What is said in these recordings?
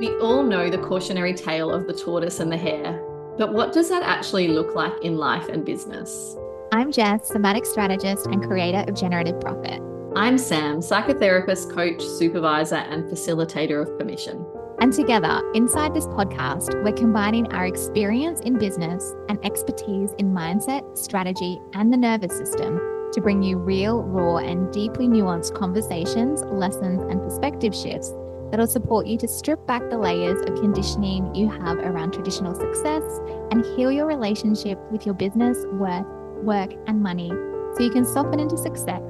We all know the cautionary tale of the tortoise and the hare, but what does that actually look like in life and business? I'm Jess, somatic strategist and creator of Generative Profit. I'm Sam, psychotherapist, coach, supervisor, and facilitator of permission. And together, inside this podcast, we're combining our experience in business and expertise in mindset, strategy, and the nervous system to bring you real, raw, and deeply nuanced conversations, lessons, and perspective shifts that'll support you to strip back the layers of conditioning you have around traditional success and heal your relationship with your business, worth, work, and money so you can soften into success,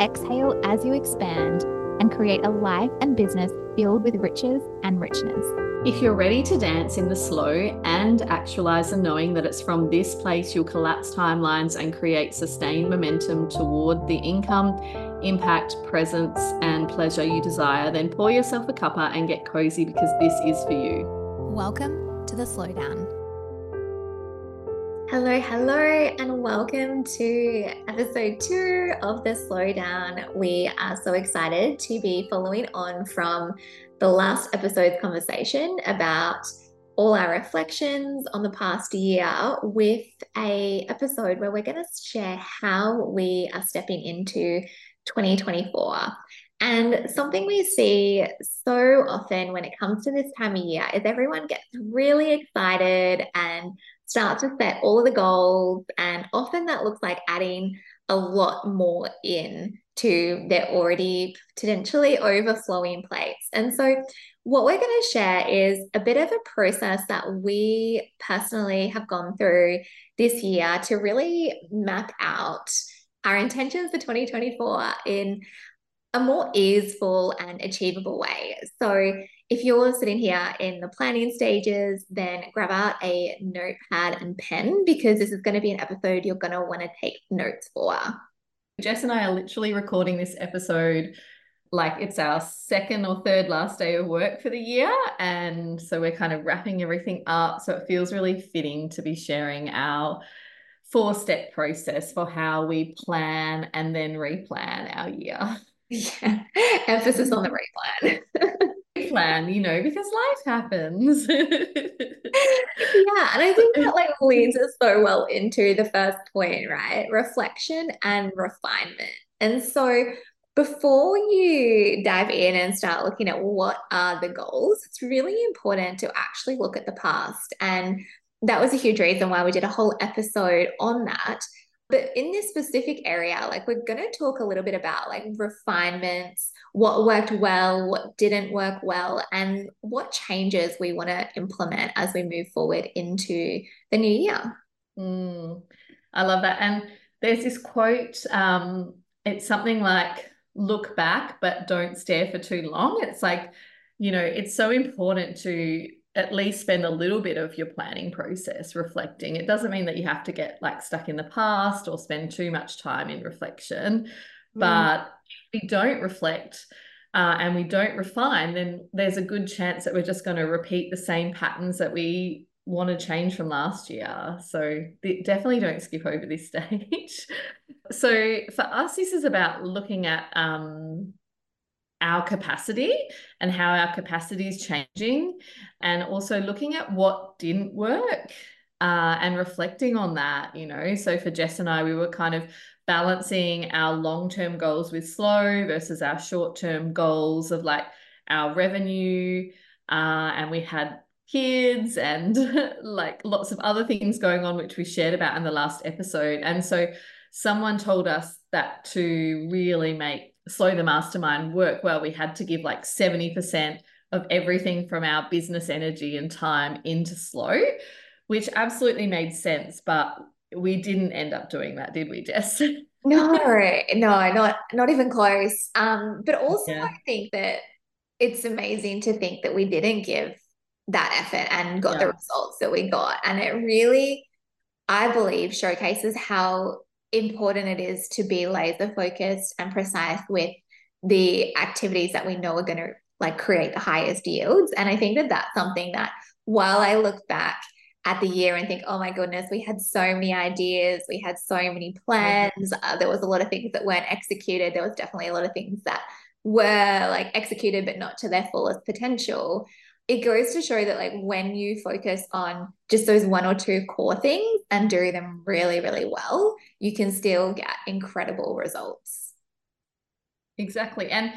exhale as you expand, and create a life and business filled with riches and richness. If you're ready to dance in the slow and actualize the knowing that it's from this place you'll collapse timelines and create sustained momentum toward the income, impact, presence, and pleasure you desire, then pour yourself a cuppa and get cozy because this is for you. Welcome to the slowdown. Hello, hello, and welcome to episode two of the Slowdown. We are so excited to be following on from the last episode's conversation about all our reflections on the past year with a episode where we're going to share how we are stepping into 2024. And something we see so often when it comes to this time of year is everyone gets really excited and starts to set all of the goals. And often that looks like adding a lot more in to their already potentially overflowing plates. And so, what we're going to share is a bit of a process that we personally have gone through this year to really map out our intentions for 2024 in a more easeful and achievable way. So, if you're sitting here in the planning stages, then grab out a notepad and pen because this is going to be an episode you're going to want to take notes for. Jess and I are literally recording this episode like it's our second or third last day of work for the year. And so we're kind of wrapping everything up. So it feels really fitting to be sharing our four step process for how we plan and then replan our year. Yeah, emphasis on the replan. plan, you know, because life happens. yeah, and I think that like leads us so well into the first point, right? Reflection and refinement. And so before you dive in and start looking at what are the goals, it's really important to actually look at the past. And that was a huge reason why we did a whole episode on that but in this specific area, like we're going to talk a little bit about like refinements, what worked well, what didn't work well, and what changes we want to implement as we move forward into the new year. Mm, I love that. And there's this quote, um, it's something like, look back, but don't stare for too long. It's like, you know, it's so important to at least spend a little bit of your planning process reflecting. It doesn't mean that you have to get like stuck in the past or spend too much time in reflection. Mm. But if we don't reflect uh, and we don't refine, then there's a good chance that we're just going to repeat the same patterns that we want to change from last year. So definitely don't skip over this stage. so for us, this is about looking at um, our capacity and how our capacity is changing, and also looking at what didn't work uh, and reflecting on that. You know, so for Jess and I, we were kind of balancing our long term goals with slow versus our short term goals of like our revenue. Uh, and we had kids and like lots of other things going on, which we shared about in the last episode. And so someone told us that to really make slow the mastermind work well, we had to give like 70% of everything from our business energy and time into slow, which absolutely made sense. But we didn't end up doing that, did we, Jess? no, no, not not even close. Um, but also yeah. I think that it's amazing to think that we didn't give that effort and got yeah. the results that we got. And it really, I believe, showcases how important it is to be laser focused and precise with the activities that we know are going to like create the highest yields. And I think that that's something that while I look back at the year and think, oh my goodness, we had so many ideas, we had so many plans. Uh, there was a lot of things that weren't executed. There was definitely a lot of things that were like executed, but not to their fullest potential. It goes to show that like when you focus on just those one or two core things and do them really really well you can still get incredible results. Exactly. And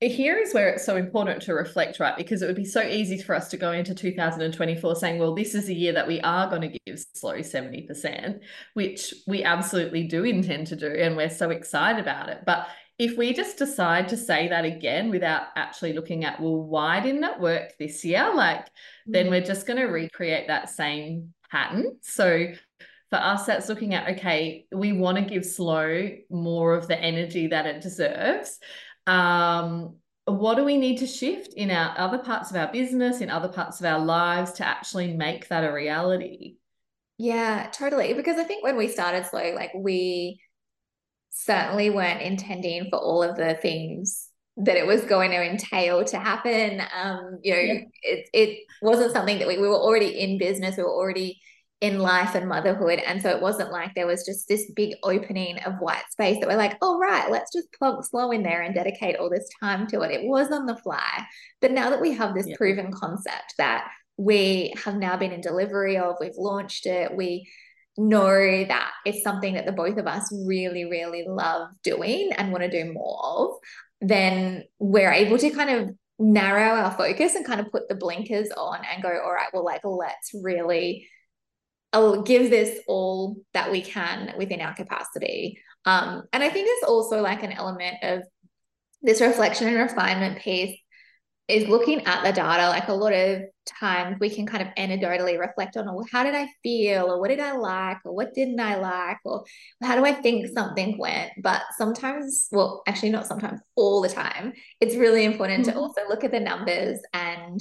here is where it's so important to reflect right? Because it would be so easy for us to go into 2024 saying well this is a year that we are going to give slow 70% which we absolutely do intend to do and we're so excited about it. But if we just decide to say that again without actually looking at, well, why didn't it work this year? Like, mm-hmm. then we're just going to recreate that same pattern. So for us, that's looking at, okay, we want to give slow more of the energy that it deserves. Um, what do we need to shift in our other parts of our business, in other parts of our lives to actually make that a reality? Yeah, totally. Because I think when we started slow, like we, certainly weren't intending for all of the things that it was going to entail to happen. Um, you know, yeah. it it wasn't something that we, we were already in business, we were already in life and motherhood. And so it wasn't like there was just this big opening of white space that we're like, oh right, let's just plug slow in there and dedicate all this time to it. It was on the fly. But now that we have this yeah. proven concept that we have now been in delivery of, we've launched it, we know that it's something that the both of us really, really love doing and want to do more of, then we're able to kind of narrow our focus and kind of put the blinkers on and go, all right, well, like, let's really I'll give this all that we can within our capacity. Um, and I think there's also like an element of this reflection and refinement piece is looking at the data. Like a lot of times we can kind of anecdotally reflect on, well, how did I feel? Or what did I like? Or what didn't I like? Or how do I think something went? But sometimes, well, actually, not sometimes, all the time, it's really important mm-hmm. to also look at the numbers and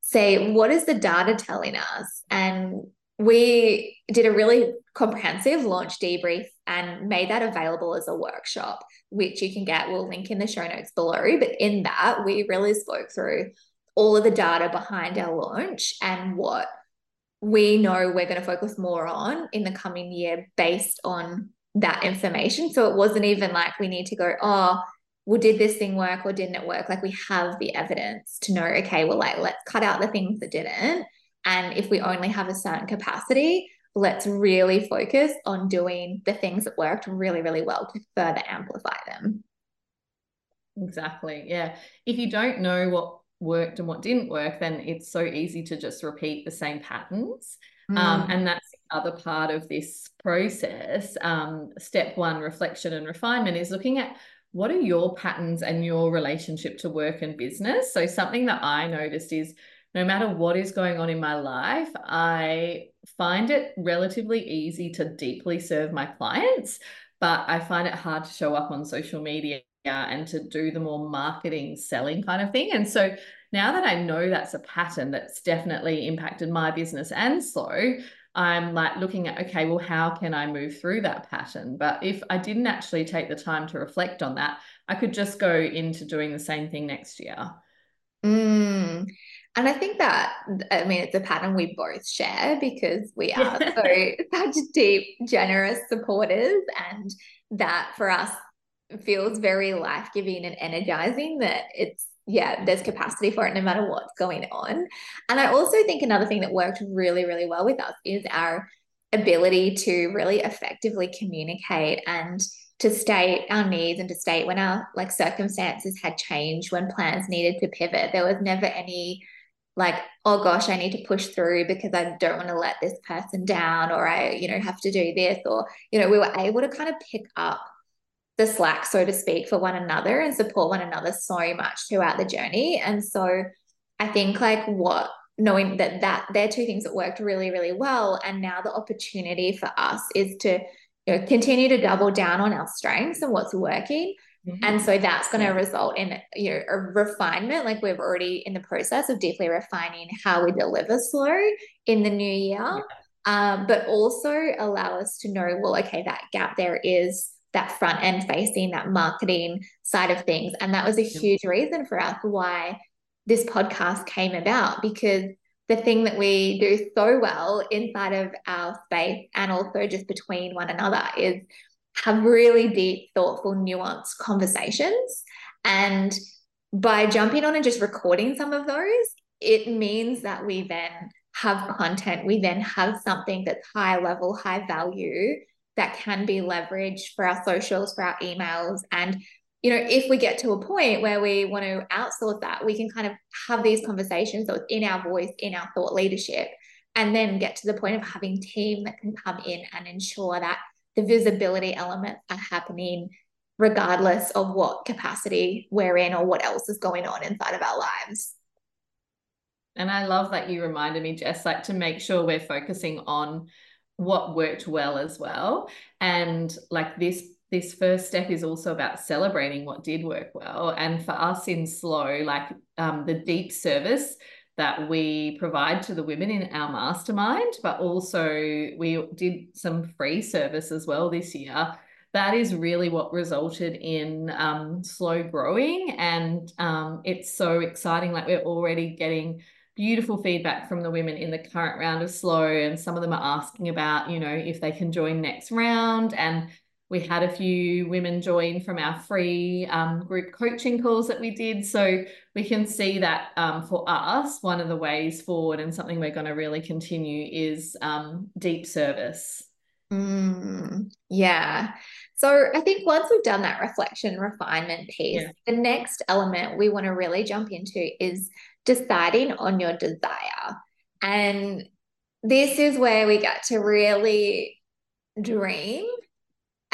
say, what is the data telling us? And we did a really comprehensive launch debrief and made that available as a workshop, which you can get. We'll link in the show notes below. But in that, we really spoke through all of the data behind our launch and what we know we're going to focus more on in the coming year based on that information. So it wasn't even like we need to go, oh, well, did this thing work or didn't it work? Like we have the evidence to know, okay, well, like let's cut out the things that didn't and if we only have a certain capacity, let's really focus on doing the things that worked really, really well to further amplify them. Exactly. Yeah. If you don't know what worked and what didn't work, then it's so easy to just repeat the same patterns. Um, mm. Um, and that's the other part of this process. Um, step one, reflection and refinement, is looking at what are your patterns and your relationship to work and business. So, something that I noticed is no matter what is going on in my life, I find it relatively easy to deeply serve my clients, but I find it hard to show up on social media and to do the more marketing, selling kind of thing. And so now that I know that's a pattern that's definitely impacted my business and so, I'm like looking at, okay, well, how can I move through that pattern? But if I didn't actually take the time to reflect on that, I could just go into doing the same thing next year. And I think that, I mean, it's a pattern we both share because we are so such deep, generous supporters. And that for us feels very life giving and energizing that it's, yeah, there's capacity for it no matter what's going on. And I also think another thing that worked really, really well with us is our ability to really effectively communicate and to state our needs and to state when our like circumstances had changed when plans needed to pivot there was never any like oh gosh i need to push through because i don't want to let this person down or i you know have to do this or you know we were able to kind of pick up the slack so to speak for one another and support one another so much throughout the journey. And so i think like what knowing that that they're two things that worked really really well and now the opportunity for us is to you know continue to double down on our strengths and what's working Mm-hmm. And so that's going to result in you know a refinement. Like we're already in the process of deeply refining how we deliver slow in the new year, yeah. um, but also allow us to know, well, okay, that gap there is that front end facing, that marketing side of things, and that was a huge reason for us why this podcast came about because the thing that we do so well inside of our space and also just between one another is have really deep, thoughtful, nuanced conversations. And by jumping on and just recording some of those, it means that we then have content, we then have something that's high level, high value that can be leveraged for our socials, for our emails. And, you know, if we get to a point where we want to outsource that, we can kind of have these conversations. So in our voice, in our thought leadership, and then get to the point of having team that can come in and ensure that the visibility elements are happening regardless of what capacity we're in or what else is going on inside of our lives. And I love that you reminded me, Jess, like to make sure we're focusing on what worked well as well. And like this this first step is also about celebrating what did work well. And for us in Slow, like um, the deep service that we provide to the women in our mastermind, but also we did some free service as well this year. That is really what resulted in um, slow growing. And um, it's so exciting. Like we're already getting beautiful feedback from the women in the current round of slow and some of them are asking about you know if they can join next round and we had a few women join from our free um, group coaching calls that we did so we can see that um, for us one of the ways forward and something we're going to really continue is um, deep service mm, yeah so I think once we've done that reflection refinement piece, yeah. the next element we want to really jump into is deciding on your desire. And this is where we get to really dream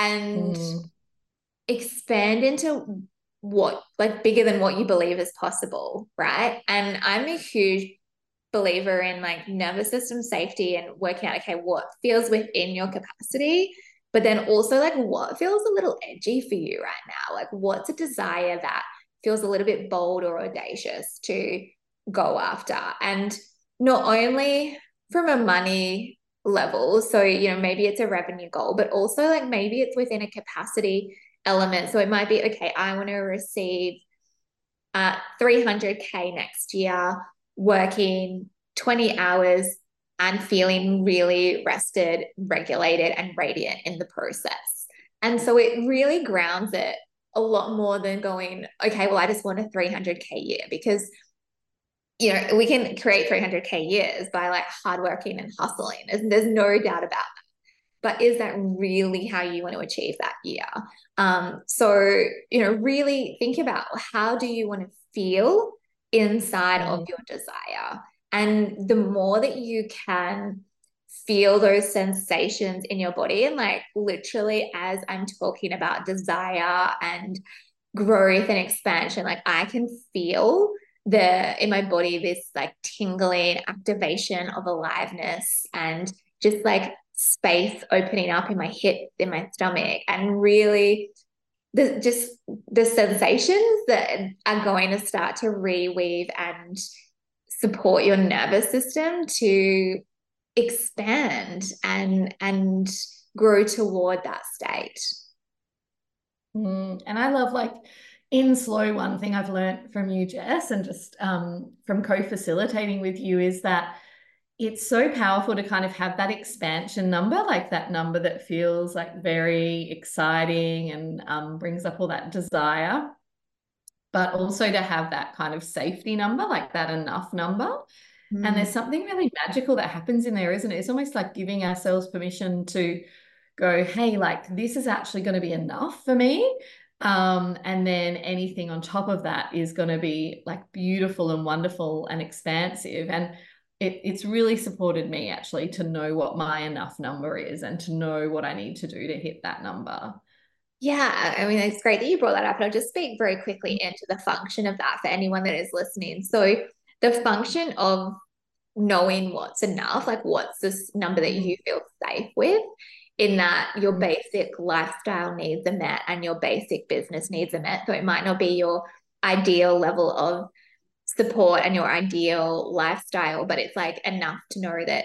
and mm. expand into what like bigger than what you believe is possible, right? And I'm a huge believer in like nervous system safety and working out okay what feels within your capacity but then also like what feels a little edgy for you right now like what's a desire that feels a little bit bold or audacious to go after. And not only from a money level, so, you know, maybe it's a revenue goal, but also like maybe it's within a capacity element. So it might be, okay, I want to receive uh, 300K next year, working 20 hours and feeling really rested, regulated, and radiant in the process. And so it really grounds it a lot more than going, okay, well, I just want a 300K year because you know, we can create 300K years by like hardworking and hustling. There's, there's no doubt about that. But is that really how you want to achieve that year? Um, so, you know, really think about how do you want to feel inside mm. of your desire? And the more that you can feel those sensations in your body, and like literally, as I'm talking about desire and growth and expansion, like I can feel the in my body this like tingling activation of aliveness and just like space opening up in my hip in my stomach and really the just the sensations that are going to start to reweave and support your nervous system to expand and and grow toward that state. Mm, and i love like in slow, one thing I've learned from you, Jess, and just um, from co facilitating with you is that it's so powerful to kind of have that expansion number, like that number that feels like very exciting and um, brings up all that desire, but also to have that kind of safety number, like that enough number. Mm. And there's mm. something really magical that happens in there, isn't it? It's almost like giving ourselves permission to go, hey, like this is actually going to be enough for me. Um, and then anything on top of that is going to be like beautiful and wonderful and expansive. And it, it's really supported me actually to know what my enough number is and to know what I need to do to hit that number. Yeah, I mean, it's great that you brought that up. And I'll just speak very quickly mm. into the function of that for anyone that is listening. So, the function of knowing what's enough, like what's this number that mm. you feel safe with, in that your mm. basic lifestyle needs are met and your basic business needs are met. So it might not be your ideal level of support and your ideal lifestyle, but it's like enough to know that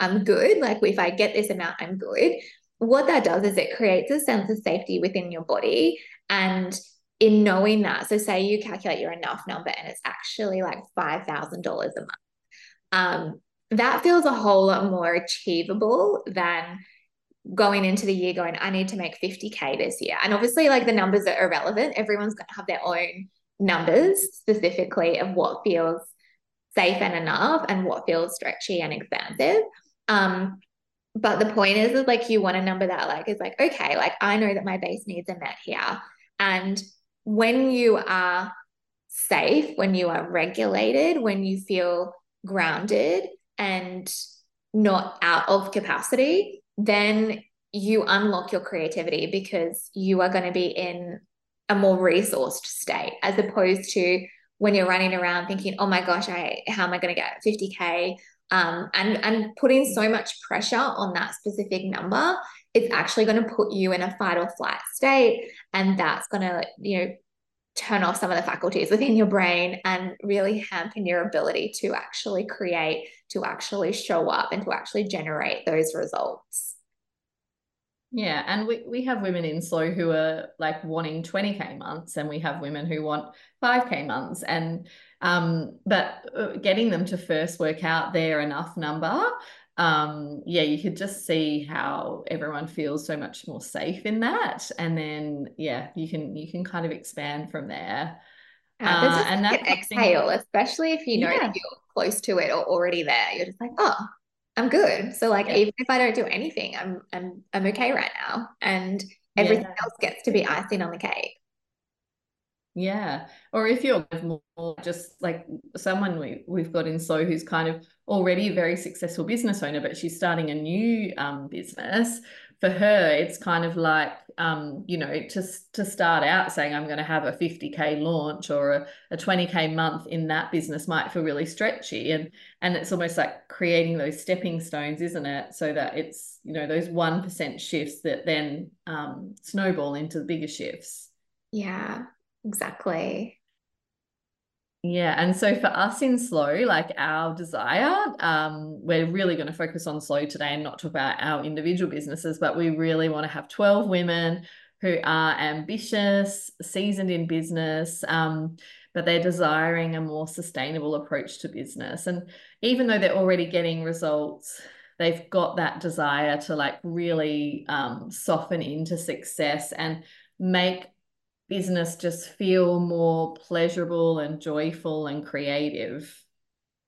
I'm good. Like if I get this amount, I'm good. What that does is it creates a sense of safety within your body. And in knowing that, so say you calculate your enough number and it's actually like $5,000 a month. Um, that feels a whole lot more achievable than going into the year going, I need to make 50K this year. And obviously, like the numbers are irrelevant. Everyone's going to have their own numbers specifically of what feels safe and enough and what feels stretchy and expansive. Um, but the point is, is like you want a number that like is like, okay, like I know that my base needs are met here. And when you are safe, when you are regulated, when you feel grounded and not out of capacity, then you unlock your creativity because you are going to be in a more resourced state as opposed to when you're running around thinking, oh my gosh, I how am I going to get 50k? Um, and and putting so much pressure on that specific number, it's actually going to put you in a fight or flight state, and that's going to you know turn off some of the faculties within your brain and really hamper your ability to actually create, to actually show up, and to actually generate those results. Yeah, and we, we have women in slow who are like wanting 20k months, and we have women who want 5k months. And um, but uh, getting them to first work out their enough number, um, yeah, you could just see how everyone feels so much more safe in that. And then yeah, you can you can kind of expand from there. Uh, and that's exhale, especially if you know yeah. that you're close to it or already there. You're just like, oh, I'm good. So like yeah. even if I don't do anything, I'm I'm I'm okay right now. And everything yeah. else gets to be icing on the cake. Yeah. Or if you're more just like someone we, we've got in so who's kind of already a very successful business owner, but she's starting a new um, business, for her, it's kind of like, um, you know, to, to start out saying I'm going to have a 50K launch or a, a 20K month in that business might feel really stretchy. And, and it's almost like creating those stepping stones, isn't it? So that it's, you know, those 1% shifts that then um, snowball into the bigger shifts. Yeah, exactly. Yeah, and so for us in slow, like our desire, um, we're really going to focus on slow today and not talk about our individual businesses, but we really want to have 12 women who are ambitious, seasoned in business, um, but they're desiring a more sustainable approach to business. And even though they're already getting results, they've got that desire to like really um, soften into success and make business just feel more pleasurable and joyful and creative?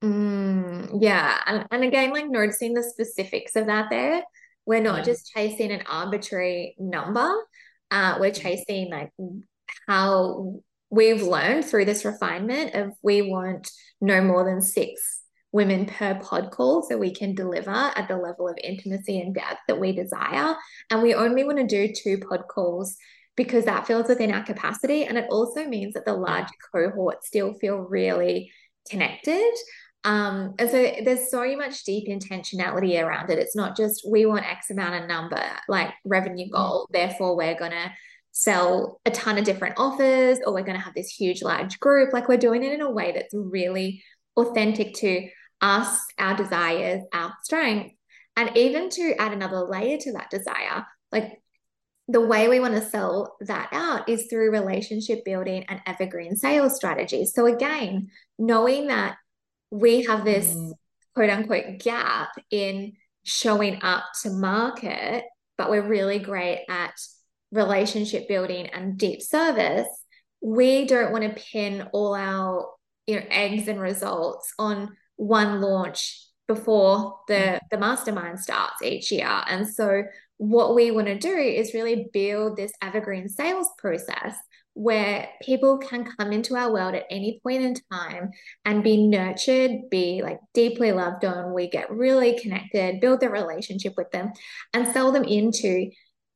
Mm, yeah. And, and again, like noticing the specifics of that there. We're not yeah. just chasing an arbitrary number. Uh, we're mm. chasing like how we've learned through this refinement of we want no more than six women per pod call so we can deliver at the level of intimacy and depth that we desire. And we only want to do two pod calls because that feels within our capacity. And it also means that the larger cohorts still feel really connected. Um, and so there's so much deep intentionality around it. It's not just we want X amount of number, like revenue goal, therefore we're gonna sell a ton of different offers or we're gonna have this huge large group. Like we're doing it in a way that's really authentic to us, our desires, our strengths. And even to add another layer to that desire, like the way we want to sell that out is through relationship building and evergreen sales strategies. So, again, knowing that we have this mm. quote unquote gap in showing up to market, but we're really great at relationship building and deep service, we don't want to pin all our you know eggs and results on one launch before the mm. the mastermind starts each year and so what we want to do is really build this evergreen sales process where people can come into our world at any point in time and be nurtured, be like deeply loved on. We get really connected, build the relationship with them, and sell them into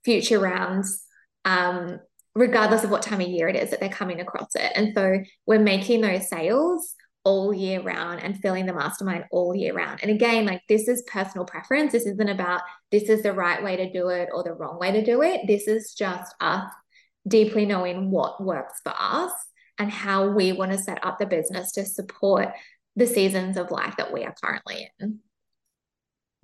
future rounds, um, regardless of what time of year it is that they're coming across it. And so we're making those sales all year round and filling the mastermind all year round. And again, like this is personal preference. This isn't about this is the right way to do it or the wrong way to do it. This is just us deeply knowing what works for us and how we want to set up the business to support the seasons of life that we are currently in.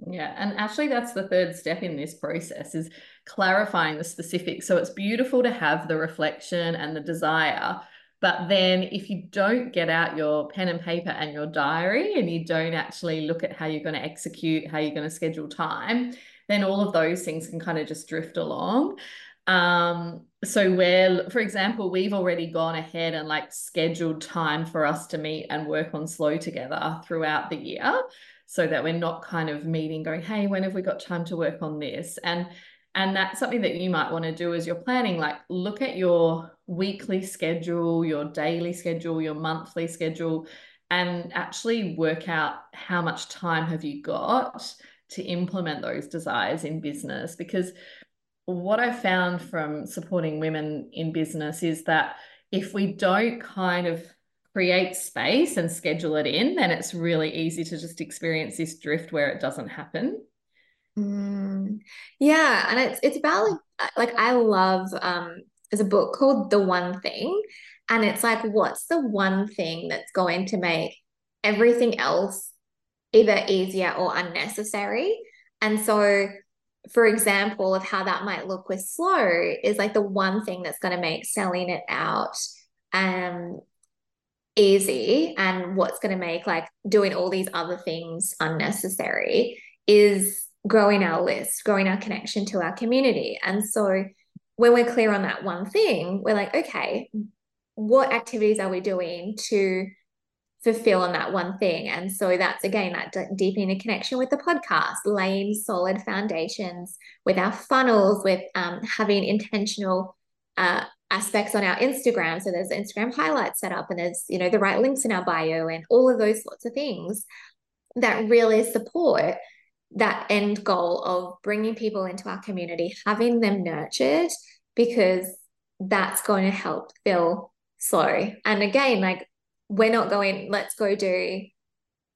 Yeah, and actually that's the third step in this process is clarifying the specifics. So it's beautiful to have the reflection and the desire, but then if you don't get out your pen and paper and your diary and you don't actually look at how you're going to execute, how you're going to schedule time, then all of those things can kind of just drift along. Um, so where for example we've already gone ahead and like scheduled time for us to meet and work on slow together throughout the year so that we're not kind of meeting going hey when have we got time to work on this and and that's something that you might want to do as you're planning like look at your weekly schedule your daily schedule your monthly schedule and actually work out how much time have you got to implement those desires in business because what I found from supporting women in business is that if we don't kind of create space and schedule it in, then it's really easy to just experience this drift where it doesn't happen. Mm, yeah, and it's it's about like like I love um there's a book called The One Thing and it's like what's the one thing that's going to make everything else either easier or unnecessary. And so for example of how that might look with slow is like the one thing that's going to make selling it out um easy and what's going to make like doing all these other things unnecessary is growing our list growing our connection to our community and so when we're clear on that one thing we're like okay what activities are we doing to fulfill on that one thing. And so that's again that deepening a connection with the podcast, laying solid foundations with our funnels, with um, having intentional uh, aspects on our Instagram. So there's Instagram highlights set up, and there's you know the right links in our bio, and all of those sorts of things that really support that end goal of bringing people into our community, having them nurtured, because that's going to help fill slow. And again, like we're not going, let's go do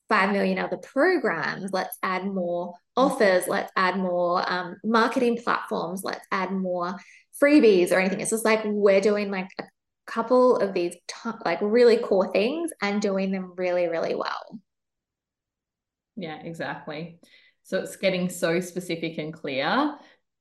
5 million other programs. Let's add more offers. Let's add more um, marketing platforms. Let's add more freebies or anything. It's just like we're doing like a couple of these t- like really core things and doing them really, really well. Yeah, exactly. So it's getting so specific and clear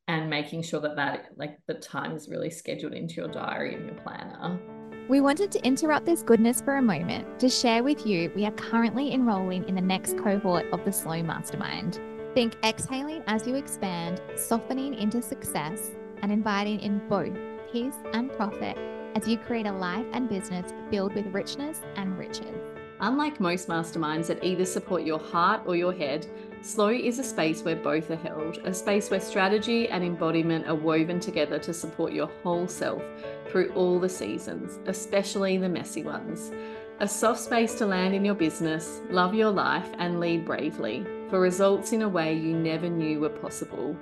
and making sure that that like the time is really scheduled into your diary and your planner. We wanted to interrupt this goodness for a moment to share with you we are currently enrolling in the next cohort of the Slow Mastermind. Think exhaling as you expand, softening into success, and inviting in both peace and profit as you create a life and business filled with richness and riches. Unlike most masterminds that either support your heart or your head, Slow is a space where both are held, a space where strategy and embodiment are woven together to support your whole self through all the seasons, especially the messy ones. A soft space to land in your business, love your life, and lead bravely for results in a way you never knew were possible.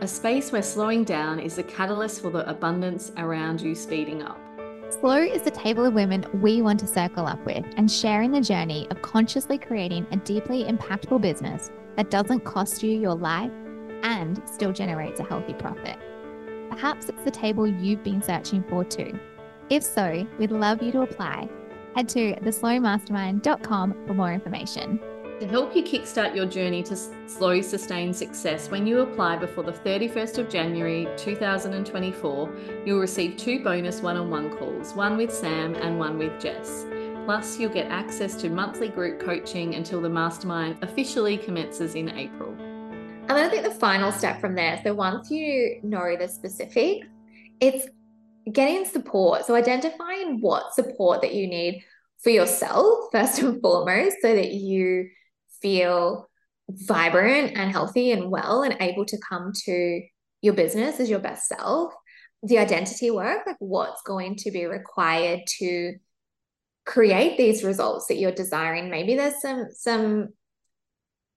A space where slowing down is the catalyst for the abundance around you speeding up. Slow is the table of women we want to circle up with and sharing the journey of consciously creating a deeply impactful business that doesn't cost you your life and still generates a healthy profit. Perhaps it's the table you've been searching for too. If so, we'd love you to apply. Head to theslowmastermind.com for more information. To help you kickstart your journey to slow, sustained success, when you apply before the 31st of January 2024, you'll receive two bonus one on one calls one with Sam and one with Jess. Plus, you'll get access to monthly group coaching until the mastermind officially commences in April. And then I think the final step from there so once you know the specifics, it's getting support. So identifying what support that you need for yourself, first and foremost, so that you feel vibrant and healthy and well and able to come to your business as your best self. The identity work, like what's going to be required to create these results that you're desiring. Maybe there's some some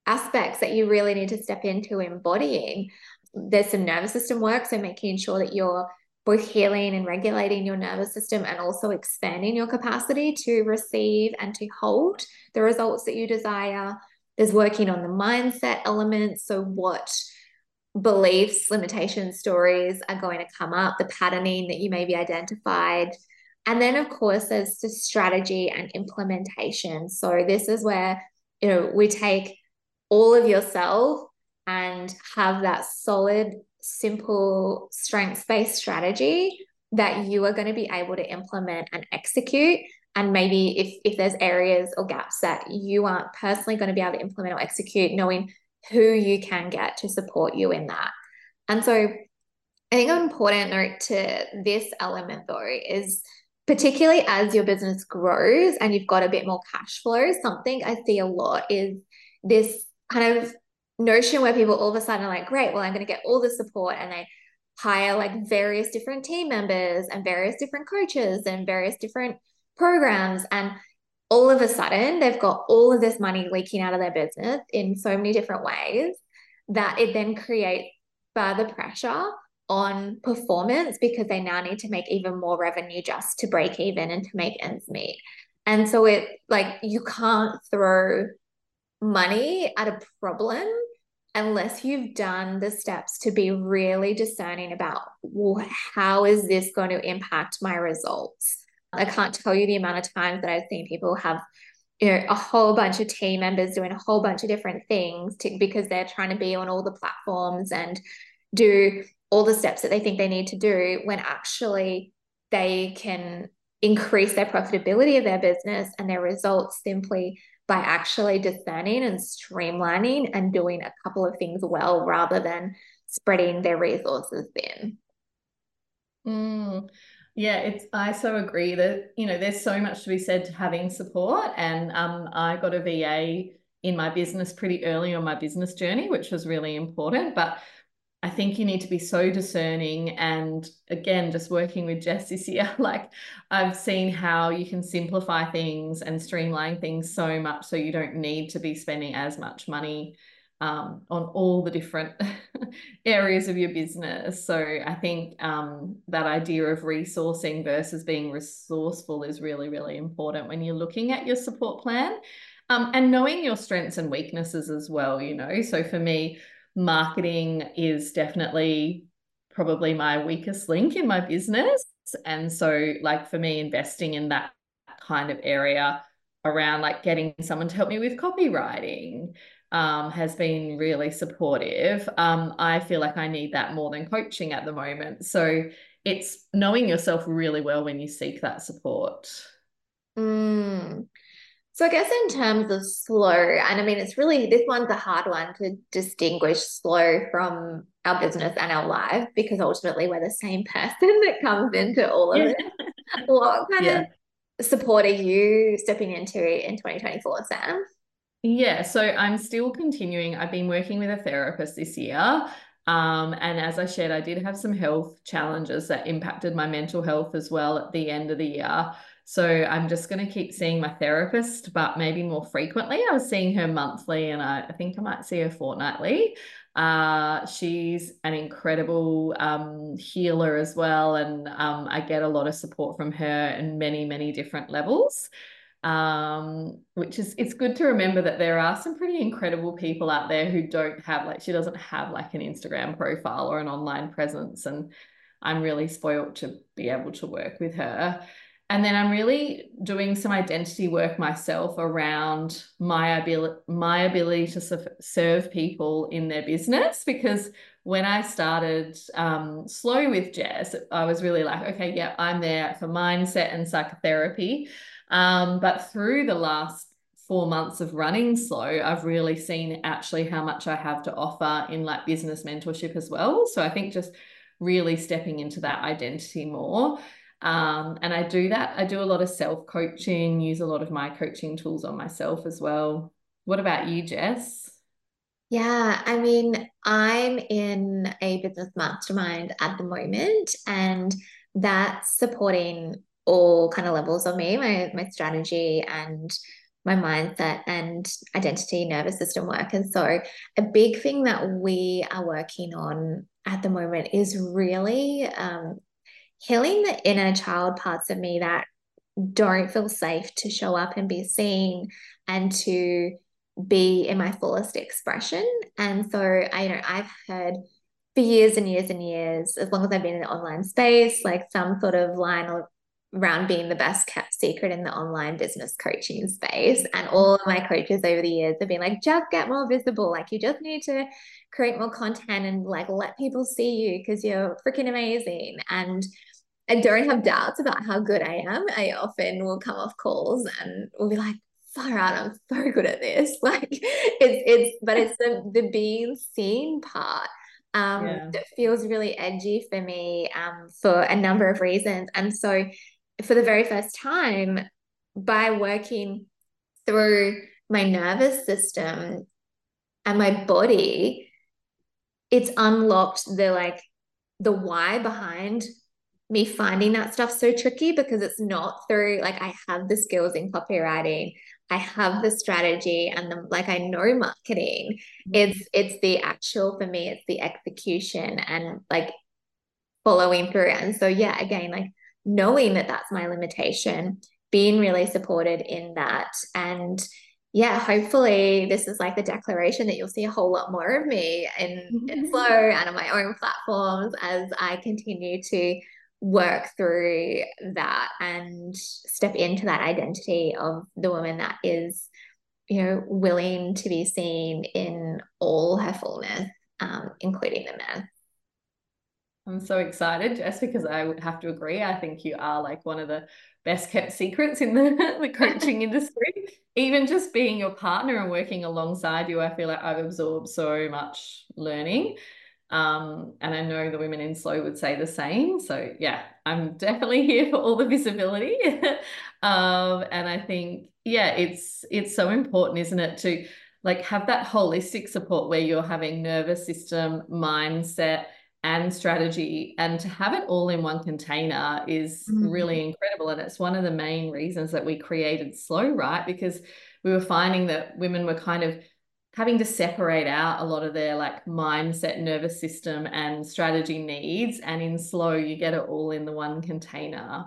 aspects that you really need to step into embodying. There's some nervous system work so making sure that you're both healing and regulating your nervous system and also expanding your capacity to receive and to hold the results that you desire. There's working on the mindset elements so what beliefs limitations stories are going to come up the patterning that you may be identified and then, of course, there's the strategy and implementation. So, this is where, you know, we take all of yourself and have that solid, simple, strengths based strategy that you are going to be able to implement and execute. And maybe if, if there's areas or gaps that you aren't personally going to be able to implement or execute, knowing who you can get to support you in that. And so I think an important note to this element though is particularly as your business grows and you've got a bit more cash flow, something I see a lot is this kind of notion where people all of a sudden are like, great, well, I'm going to get all the support and they hire like various different team members and various different coaches and various different programs. And all of a sudden, they've got all of this money leaking out of their business in so many different ways that it then creates further pressure on performance because they now need to make even more revenue just to break even and to make ends meet. And so it like you can't throw money at a problem unless you've done the steps to be really discerning about well, how is this going to impact my results. I can't tell you the amount of times that I've seen people have you know a whole bunch of team members doing a whole bunch of different things to, because they're trying to be on all the platforms and do all the steps that they think they need to do when actually they can increase their profitability of their business and their results simply by actually discerning and streamlining and doing a couple of things well rather than spreading their resources thin. Mm, yeah, it's I so agree that you know there's so much to be said to having support, and um, I got a VA in my business pretty early on my business journey, which was really important. But I think you need to be so discerning. And again, just working with Jess this year, like I've seen how you can simplify things and streamline things so much so you don't need to be spending as much money um, on all the different areas of your business. So I think um, that idea of resourcing versus being resourceful is really, really important when you're looking at your support plan. Um, and knowing your strengths and weaknesses as well, you know. So for me, marketing is definitely probably my weakest link in my business. And so, like, for me, investing in that kind of area around like getting someone to help me with copywriting um, has been really supportive. Um, I feel like I need that more than coaching at the moment. So, it's knowing yourself really well when you seek that support. Mm. So I guess in terms of slow, and I mean it's really this one's a hard one to distinguish slow from our business and our life because ultimately we're the same person that comes into all of yeah. it. What kind yeah. of support are you stepping into in 2024, Sam? Yeah, so I'm still continuing. I've been working with a therapist this year. Um, and as I shared, I did have some health challenges that impacted my mental health as well at the end of the year. So I'm just going to keep seeing my therapist, but maybe more frequently. I was seeing her monthly, and I, I think I might see her fortnightly. Uh, she's an incredible um, healer as well, and um, I get a lot of support from her in many, many different levels. Um, which is it's good to remember that there are some pretty incredible people out there who don't have like she doesn't have like an Instagram profile or an online presence, and I'm really spoiled to be able to work with her. And then I'm really doing some identity work myself around my ability, my ability to serve people in their business. Because when I started um, slow with Jess, I was really like, okay, yeah, I'm there for mindset and psychotherapy. Um, but through the last four months of running slow, I've really seen actually how much I have to offer in like business mentorship as well. So I think just really stepping into that identity more. Um, and I do that. I do a lot of self coaching, use a lot of my coaching tools on myself as well. What about you, Jess? Yeah, I mean, I'm in a business mastermind at the moment, and that's supporting all kind of levels of me, my my strategy and my mindset and identity nervous system work. And so a big thing that we are working on at the moment is really um, healing the inner child parts of me that don't feel safe to show up and be seen and to be in my fullest expression. And so I you know I've heard for years and years and years, as long as I've been in the online space, like some sort of line around being the best kept secret in the online business coaching space. And all of my coaches over the years have been like, just get more visible. Like you just need to create more content and like let people see you because you're freaking amazing. And I don't have doubts about how good I am. I often will come off calls and will be like, far out, I'm so good at this. Like it's it's but it's the the being seen part. um, yeah. that feels really edgy for me um, for a number of reasons. And so, for the very first time, by working through my nervous system and my body, it's unlocked the like the why behind me finding that stuff so tricky because it's not through like I have the skills in copywriting, I have the strategy and the like I know marketing. Mm-hmm. It's it's the actual for me, it's the execution and like following through. And so yeah, again, like knowing that that's my limitation, being really supported in that and yeah, hopefully this is like the declaration that you'll see a whole lot more of me in, in mm-hmm. Slow and on my own platforms as I continue to work through that and step into that identity of the woman that is, you know, willing to be seen in all her fullness, um, including the men. I'm so excited, Jess, because I would have to agree. I think you are like one of the best kept secrets in the, the coaching industry. Even just being your partner and working alongside you, I feel like I've absorbed so much learning. Um, and I know the women in slow would say the same. So yeah, I'm definitely here for all the visibility. um, and I think, yeah, it's it's so important, isn't it, to like have that holistic support where you're having nervous system, mindset, and strategy and to have it all in one container is mm-hmm. really incredible and it's one of the main reasons that we created slow right? Because we were finding that women were kind of having to separate out a lot of their like mindset nervous system and strategy needs and in slow you get it all in the one container.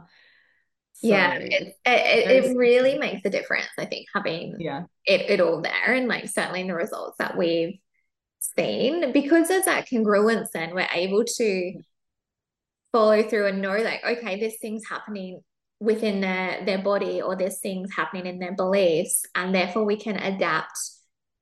So, yeah it, it, it really makes a difference i think having yeah. it, it all there and like certainly in the results that we've seen. Because there's that congruence and we're able to follow through and know like okay this thing's happening within their their body or there's things happening in their beliefs and therefore we can adapt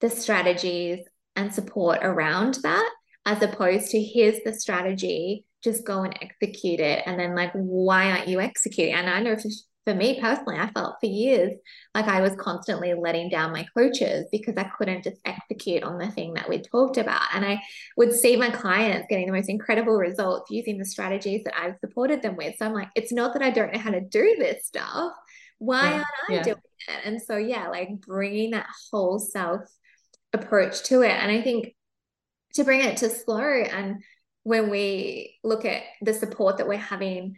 the strategies and support around that as opposed to here's the strategy just go and execute it and then like why aren't you executing? And i know for, for me personally i felt for years like i was constantly letting down my coaches because i couldn't just execute on the thing that we talked about and i would see my clients getting the most incredible results using the strategies that i've supported them with so i'm like it's not that i don't know how to do this stuff why yeah, aren't i yeah. doing it and so yeah like bringing that whole self approach to it. And I think to bring it to slow and when we look at the support that we're having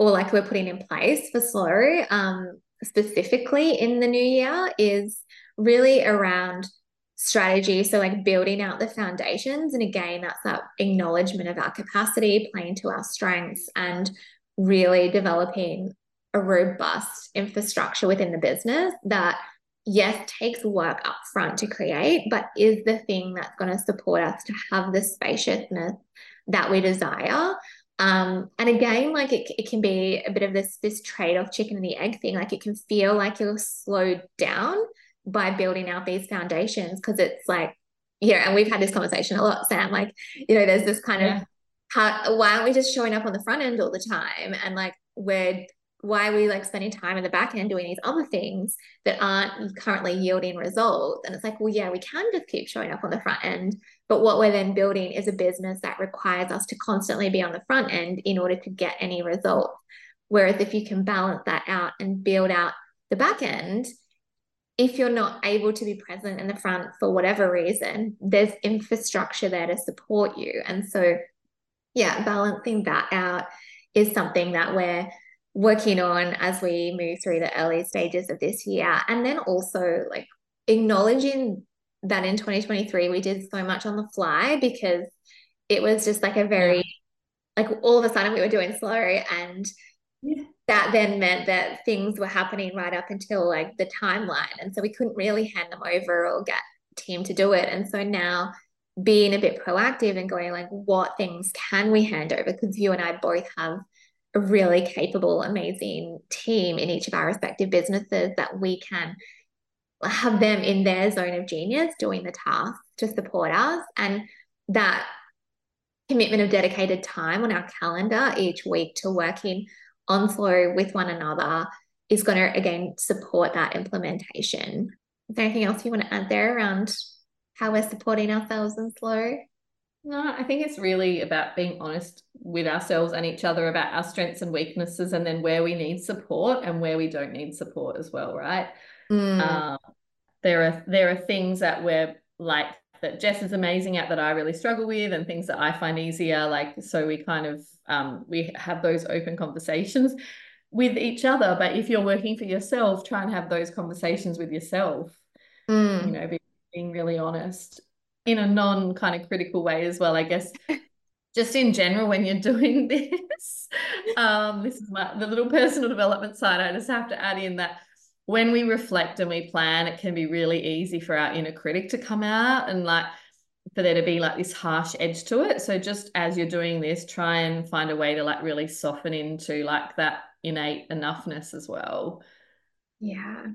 or like we're putting in place for slow um, specifically in the new year is really around strategy so like building out the foundations and again that's that acknowledgement of our capacity playing to our strengths and really developing a robust infrastructure within the business that yes, takes work up front to create, but is the thing that's going to support us to have the spaciousness that we desire. Um, and again, like it, it can be a bit of this this trade-off chicken and the egg thing. Like it can feel like you're slowed down by building out these foundations because it's like, yeah, and we've had this conversation a lot, Sam. Like, you know, there's this kind yeah. of how why aren't we just showing up on the front end all the time? And like we're why are we like spending time in the back end doing these other things that aren't currently yielding results? And it's like, well, yeah, we can just keep showing up on the front end. But what we're then building is a business that requires us to constantly be on the front end in order to get any results. Whereas if you can balance that out and build out the back end, if you're not able to be present in the front for whatever reason, there's infrastructure there to support you. And so, yeah, balancing that out is something that we're working on as we move through the early stages of this year. And then also like acknowledging that in 2023 we did so much on the fly because it was just like a very yeah. like all of a sudden we were doing slow and yeah. that then meant that things were happening right up until like the timeline and so we couldn't really hand them over or get team to do it and so now being a bit proactive and going like what things can we hand over because you and I both have a really capable, amazing team in each of our respective businesses that we can have them in their zone of genius doing the tasks to support us. And that commitment of dedicated time on our calendar each week to working on slow with one another is going to again support that implementation. Is there anything else you want to add there around how we're supporting ourselves in slow? No, I think it's really about being honest with ourselves and each other about our strengths and weaknesses, and then where we need support and where we don't need support as well, right? Mm. Um, there are there are things that we're like that Jess is amazing at that I really struggle with, and things that I find easier. Like so, we kind of um, we have those open conversations with each other. But if you're working for yourself, try and have those conversations with yourself. Mm. You know, being really honest in a non kind of critical way as well, I guess. Just in general, when you're doing this, um, this is my the little personal development side. I just have to add in that when we reflect and we plan, it can be really easy for our inner critic to come out and like for there to be like this harsh edge to it. So just as you're doing this, try and find a way to like really soften into like that innate enoughness as well. Yeah.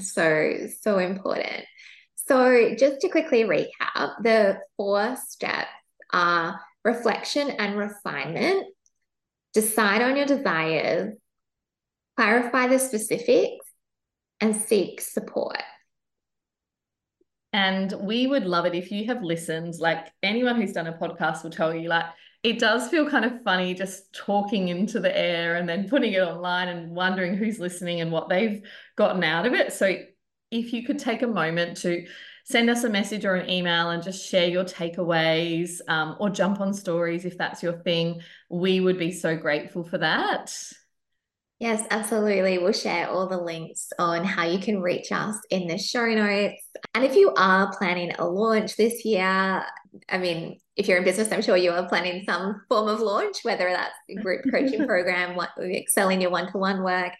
So, so important. So, just to quickly recap, the four steps are reflection and refinement, decide on your desires, clarify the specifics, and seek support. And we would love it if you have listened. Like anyone who's done a podcast will tell you, like, it does feel kind of funny just talking into the air and then putting it online and wondering who's listening and what they've gotten out of it. So if you could take a moment to send us a message or an email and just share your takeaways um, or jump on stories if that's your thing, we would be so grateful for that. Yes, absolutely. We'll share all the links on how you can reach us in the show notes. And if you are planning a launch this year, I mean, if you're in business, I'm sure you are planning some form of launch, whether that's a group coaching program, what excelling your one-to-one work,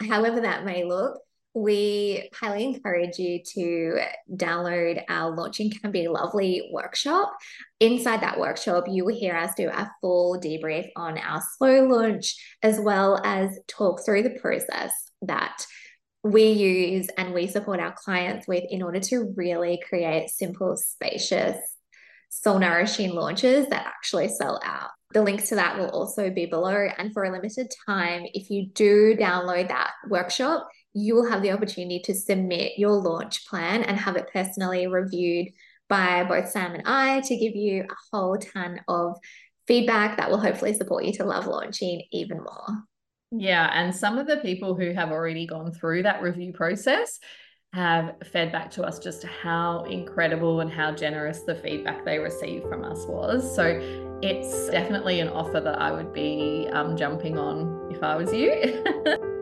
however that may look we highly encourage you to download our Launching Can Be Lovely workshop. Inside that workshop, you will hear us do a full debrief on our slow launch, as well as talk through the process that we use and we support our clients with in order to really create simple, spacious, soul nourishing launches that actually sell out. The links to that will also be below. And for a limited time, if you do download that workshop, you will have the opportunity to submit your launch plan and have it personally reviewed by both Sam and I to give you a whole ton of feedback that will hopefully support you to love launching even more. Yeah. And some of the people who have already gone through that review process have fed back to us just how incredible and how generous the feedback they received from us was. So it's definitely an offer that I would be um, jumping on if I was you.